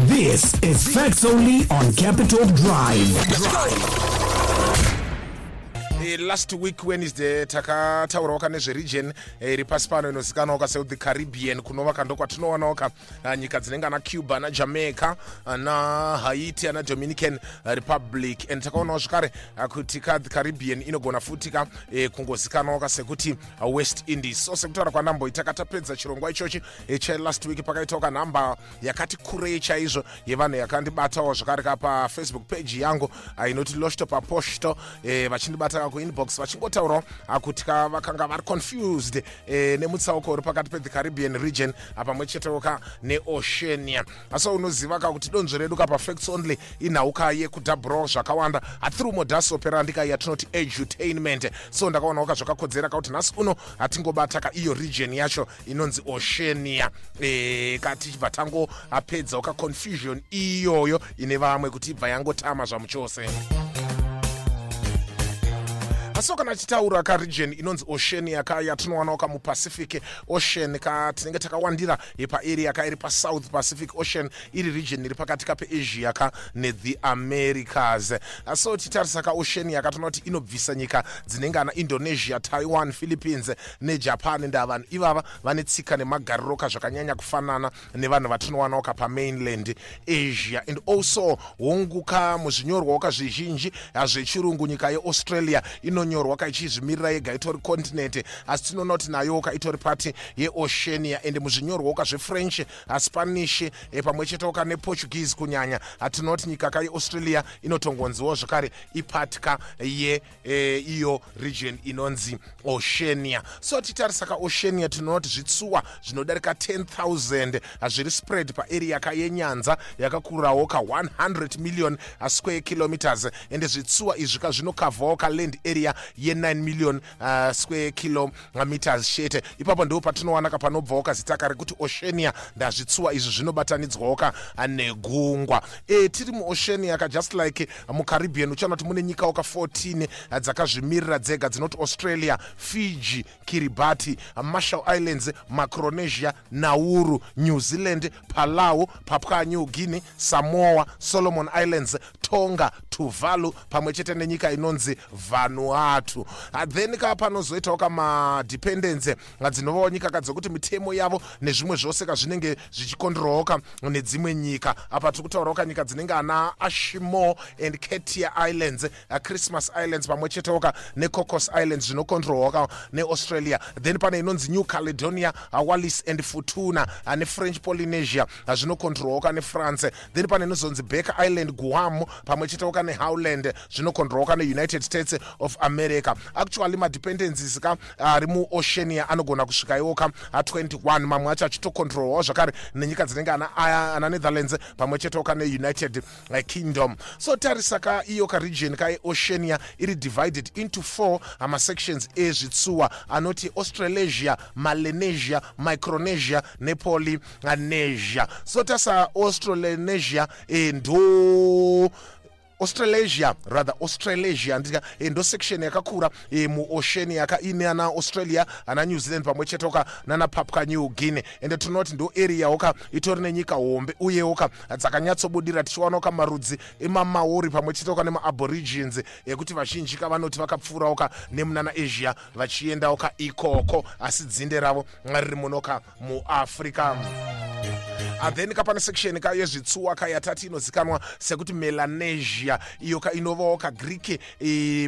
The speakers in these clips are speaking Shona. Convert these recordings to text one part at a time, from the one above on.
This is Facts Only on Capital Drive. Eh, last week wednesday takataurawo ka nezveregion eh, iri pasi pano inozikanwawo ka south caribbean kunova kando kwatinoonawo ka ah, nyika dzinenge ana cuba ana jamaica ana haiti ana dominican republic. And takaonawo zvakare kuti ka the caribbean inogona futi ka eh, kungozikanwawo ka sekuti west indies. So sekutaura kwanamboita katapedza chirongwa ichochi chelast week pakaitawo kanhamba yakati kurei chaizvo yevanhu yakandibatawo zvakare ka pafacebook page yangu inoti losto paposto vachindibata kuinbox vachingotaurawo kuti vakanga vari confused e, nemutsauko uri pakati pethe caribbean region pamwe chetewo ka neoceania. Asi unoziva ka kuti donzvo redu ka pafacts only inhauka yekudhabhurawo zvakawanda. Hathrough modas operandika yatinoti edutainment. So ndakaonawo ka zvakakodzera kakuti nhasi uno hatingobata ka iyo region yacho inonzi oceania. E, katichibva tangopedzawo ka confusion iyoyo ine vamwe kuti ibva yangotama zvamuchose asi kana tichitaura karegion inonzi oceania ka yatinowana ka mupacific ocean ka tinenge takawandira paaria ka iri pasouth pacific ocean iri region iri pakati ka peasia ka nethe americas. So titarisa ka oceania katinoona kuti inobvisa nyika dzinenge ana indonesia taiwan philippines nejapan nda vanhu ivava vane tsika nemagariro ka zvakanyanya kufanana nevanhu vatinowanawo ka pamainland asia. And also honguka muzvinyorwawo ka zvizhinji zvechirungu nyika yeaustralia ino inonyorwa ka ichizvimirira yega itori continent asi tinoona kuti nayowo ka itori pati yeoceania ende muzvinyorwawo ka zvefrench spanish e, pamwe chetewo ka neportuguese kunyanya. Tinoona kuti nyika ka yeaustralia inotongonziwo zvakare ipati ka ye e, region inonzi oceania. So titarisa ka oceania tinoona kuti zvitsuwa zvinodarika 10000 zviri spread paaria ka yenyanza yakakurawo ka 100 million square kilometers. Ende zvitsuwa izvi ka zvinokavhawo ka land area ye9 million uh, square kilometers chete ipapo ndo patinowana ka panobvawo kazita rekuti oceania ndazvitsuwa izvi zvinobatanidzwawo ka negungwa e, tiri muoceania ka just like mucaribbean uchaona kuti mune nyikawo ka 14 dzakazvimirira dzega dzinoti australia fiji kiribati marshall islands macronesia nauru new zealand palau papua new guinea samoa solomon islands tonga tuvalu pamwe chete nenyika inonzi vanuatu ah, then ka panozoitawo kamadependence dzinovawo nyika ka dzekuti mitemo yavo nezvimwe zvose ka zvinenge zvichikondorwawo ka nedzimwe nyika. Apa tiri kutaurawo ka nyika dzinenge ana ashimo and katia islands uh, christmas islands pamwe chetewo ka necocos islands zvinokondorwawo ka neaustralia. Then pane inonzi new caledonia wallis and futuna nefrench polynesia zvinokondorwawo ka nefrance. Then pane inozonzi back island guam pamwe chetewo ka nehowland zvinokondorwawo ka neunited states of america actually madependencies ka ari muoceania anogona kusvika iwo ka 21 mamwe acho achitokondrolwawo zvakare nenyika dzinenge ana, netherlands pamwe chetewo ka neunited uh, kingdom. So tarisa ka iyo karegion kaoceania iri divided into 4 amasections ezvitsuwa anoti australasia malenesia micronesia nepolynesia so tasa australanesia e, ndo australasia rather australasia. Ndika e, ndo section yakakura e, muoceania yaka ine ana australia ana new zealand pamwe chetoka nana papua new guinea. Ende tinoona kuti ndo area woka itori nenyika hombe uyewo ka dzakanyatsobudira tichiwanawo ka marudzi emamaori pamwe chetoka nemaaborigins ekuti vazhinji ka vanoti vakapfuurawo ka nemunana asia vachiendawo ka ikoko asi dzinde ravo riri munoka muafrica then ka pane section ka yezvitsuwa ka yatati inozikanwa sekuti melanesia iyo inovawo kagreek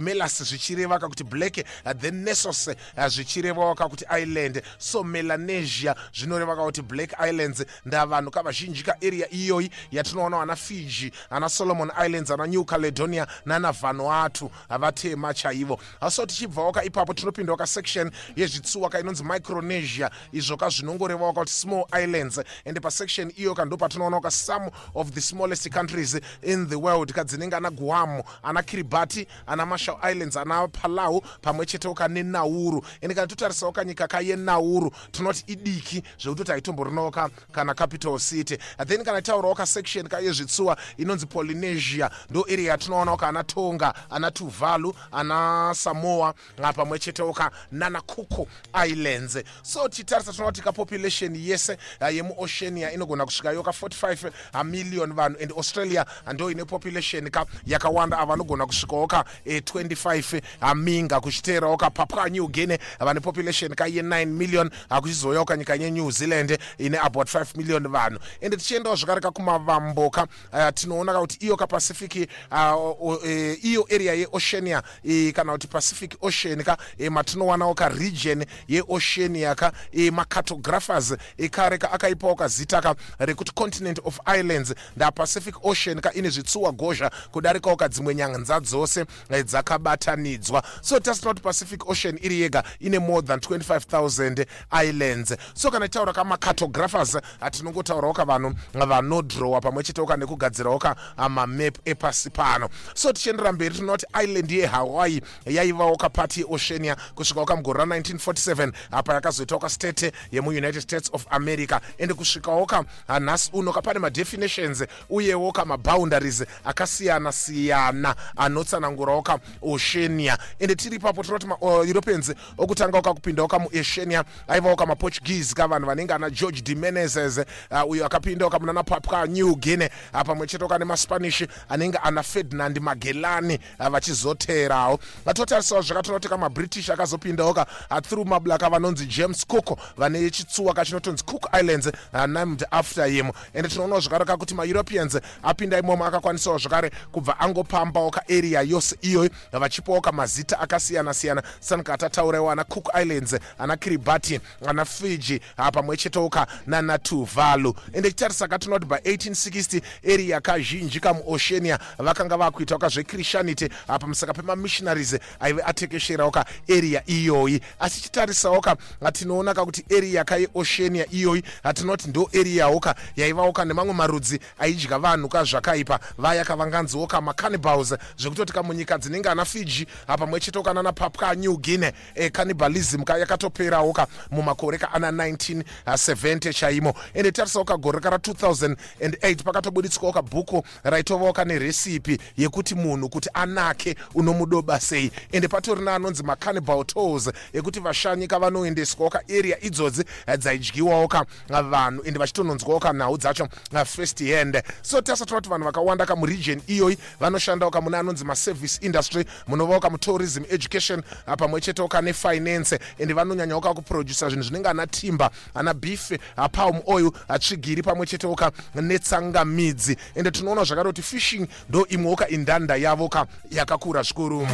melas zvichireva kakuti black then nesos zvichirevawo kakuti island. So melanesia zvinoreva kakuti black islands nda vanhu kavazhinji kaarea iyoyi yatinoona ana fiji ana solomon islands ana new caledonia nana vanuatu vatema chaivo. So tichibvawo ka ipapo tinopindawo kasection yezvitsuwa ka inonzi micronesia izvo ka zvinongorevawo kakuti small islands. Ende pasection iyo ka ndo patinoona ka some of the smallest countries in the world kadzinenge ana guam ana kiribati ana marshall islands ana palau pamwe chetewo ka nenauru ende kana totarisawo kanyika kayenauru tinoti idiki zvekutoti haitomborinawo ka kana capital city. Then kana taurawo kasection kayezvitsuwa inonzi polynesia ndo area yatinoonawo ka ana tonga ana tuvalu ana samoa pamwe chetewo ka nana cooko islands. So titarisa tinoona kuti kapopulation yese yemuoceania ino inogona kusvika yoka 45 million vanhu. And australia ndo ine population ka yakawanda ava vanogona kusvikawo ka e 25 minga kuchiteerawo ka papua new guinea. Vane population ka ye9 million kuchizouyawo ka nyika yenew zealand ine about 5 million vanhu. Ende tichiendawo zvakare ka kumavamboka uh, tinoona ka kuti iyo kapacific uh, e, iyo area yeoceania e, kana kuti pacific ocean ka e, matinowanawo ka region yeoceania ka e, macartographers ekare ka akaipawo kazita ka rekuti continent of islands ndapacific ocean ka ine zvitsuwa gozha kudarikawo kadzimwe nyanza dzose e, dzakabatanidzwa. So tasina kuti pacific ocean iri yega ine more than 25000 islands. So kana titaura kamacartographers hatinongotaurawo ka vanhu vanodrowa pamwe chetewo ka nekugadzirawo ka mamap epasi pano. So tichiendera mberi tinoti island yehawaii yaivawo kapati yeoceania kusvikawo kamugore ra1947 apa yakazoitawo kastate yemuunited states of america. Ende kusvikawo ka nhasi uno kapane madefinitions uyewo kamaboundaries akasiyana-siyana anotsanangurawo ka oceania. Ende tiri ipapo tinoti maeuropeans okutangawo kakupindawo kamuoceania aivawo kamaportuguese kavanhu vanenge ana george de menezes uh, uyo akapindawo kamunana papua new guinea uh, pamwe chetewo kane maspanish anenge ana ferdinand magelani uh, vachizoterawo. Vatotarisawo zvakatonoti kamabritish akazopindawo ka uh, through mablaka vanonzi james cook vane chitsuwa kachinotonzi cook islands uh, named after him. Ende tinoonawo zvakare kakuti maeuropeans apinda imomo akakwanisawo zvakare kubva angopambawo kaarea yose iyoyo vachipawo kamazita akasiyana-siyana. Sanaka tataurawo ana cook islands ana kiribati ana fiji pamwe chetoka nana tuvalu. Ende chitarisa katinoona kuti by1860 area kazhinji kamuoceania vakanga vakuitawo kazvechristianity pamusaka pemamissionaries aive atekesherawo ka area iyoyi. Asi chitarisawo ka tinoona kakuti area kayeoceania iyoyi hatinoti ndo areawo ka yaivawo ka nemamwe marudzi aidya vanhu ka zvakaipa vaya kavanganziwo ka macannibals zvekutoti kamunyika dzinenge ana fiji pamwe chetoka nana papua new guinea e, cannibalism ka yakatoperawo ka mumakore kaana 1970 chaimo. Ende tarisawo kagore kara 2008 pakatobuditsikawo kabhuku raitovawo kane resipi yekuti munhu kuti anake unomudoba sei. Ende patori neanonzi macannibal tos ekuti vashanyi kavanoendeswawo kaarea idzodzi dzaidyiwawo ka vanhu. Ende vachitononzwawo ka nhau dzacho first hand. So tasati kuti vanhu vakawanda kamuregion iyoyi vanoshandawo kamune anonzi maservice industry munovawo kamutourism education pamwe chetewo kane finance ende vanonyanyawo kakuprodusa zvinhu zvinenge ana timber ana beef palm oil tsvigiri pamwe chetewo ka netsangamidzi. Ende tinoona zvakare kuti fishing ndo imwewo ka indanda yavo ka yakakura zvikuru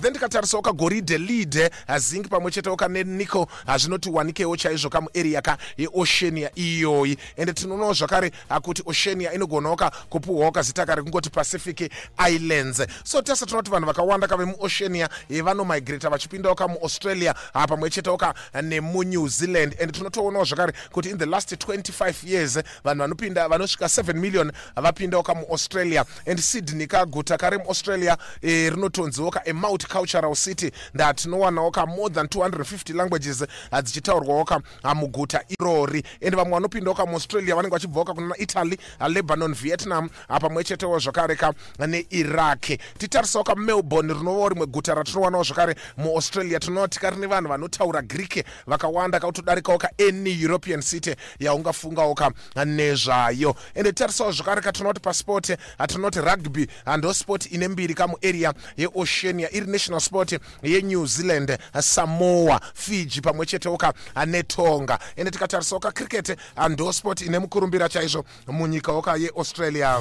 then ndikatarisawo kagoridhe lead zinc pamwe chetewo kane nico zvinoti wanikewo chaizvo kamuarea ka yeoceania iyoyi. Ende tinoonawo zvakare kuti oceania inogonawo kupuhwawo kazita kare kungoti pacific islands. So tese tinoti vanhu vakawanda kavemuoceania vanomigrata vachipindawo kamuaustralia pamwe chetewo ka nemunew zealand. Ende tinotoonawo zvakare kuti in the last 25 years vanhu vanopinda vanosvika 7 million vapindawo kamuaustralia and sydney kaguta kare muaustralia rinotonziwo ka amount multicultural city ndatinowanawo ka more than 250 languages dzichitaurwawo ka muguta irori. Ende vamwe vanopindawo ka muaustralia vanenge vachibvawo ka kunana italy lebanon vietnam pamwe chetewo zvakare ka neiraq. Titarisawo ka melbourne rinovawo rimwe guta ratinowanawo zvakare muaustralia. Tinoona tikari nevanhu vanotaura greek vakawanda kautodarikawo ka any european city yaungafungawo ka nezvayo. Ende titarisawo zvakare ka tinoona kuti pasport hatinoti rugby ndo sport ine mbiri kamuarea yeoceania iri national sport yenew zealand samoa fiji pamwe chetewo ka netonga ende tikatarisawo ka cricket ndo sport ine mukurumbira chaizvo munyika woka yeaustralia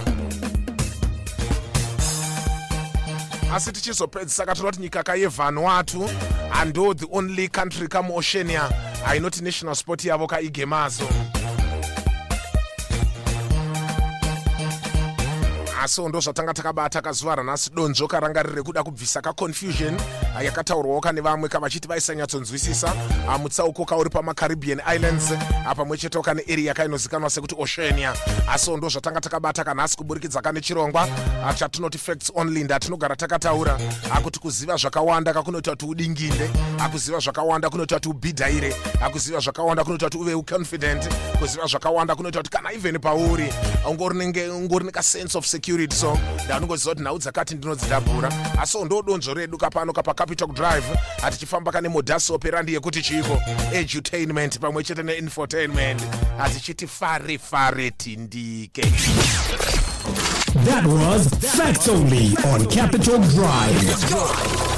asi tichizopedzisaka tinoti nyika kayevanuatu ando the only country kamuoceania ainoti national sport yavo kaigemazo asiwo ndo zvatanga takabata kazuva ranhasi donzvo karangarire rekuda kubvisa kaconfusion yakataurwawo kane vamwe kavachiti vaisanyatsonzwisisa mutsauko kauri pamacaribbean islands pamwe chetewo kane area kainozikanwa sekuti oceania. Asiwo ndo zvatanga takabata kanhasi kuburikidza kane chirongwa chatinoti facts only ndatinogara takataura. Kuti kuziva zvakawanda kakunoita kuti udinginde kuziva zvakawanda kunoita kuti ubhidhaire kuziva zvakawanda kunoita kuti uve uconfident kuziva zvakawanda kunoita kuti kana even pauri ungori nekasense of security security song ndaanongoziva kuti nhau dzakati ndinodzidabhura. Asiwo ndo donzvo redu kapano kapa capital drive hatichifamba kane modhasoperandi yekuti chiiko? Edutainment pamwe chete neinfotainment. Hatichiti fare fare tindike. That was Facts Only on Capital Drive.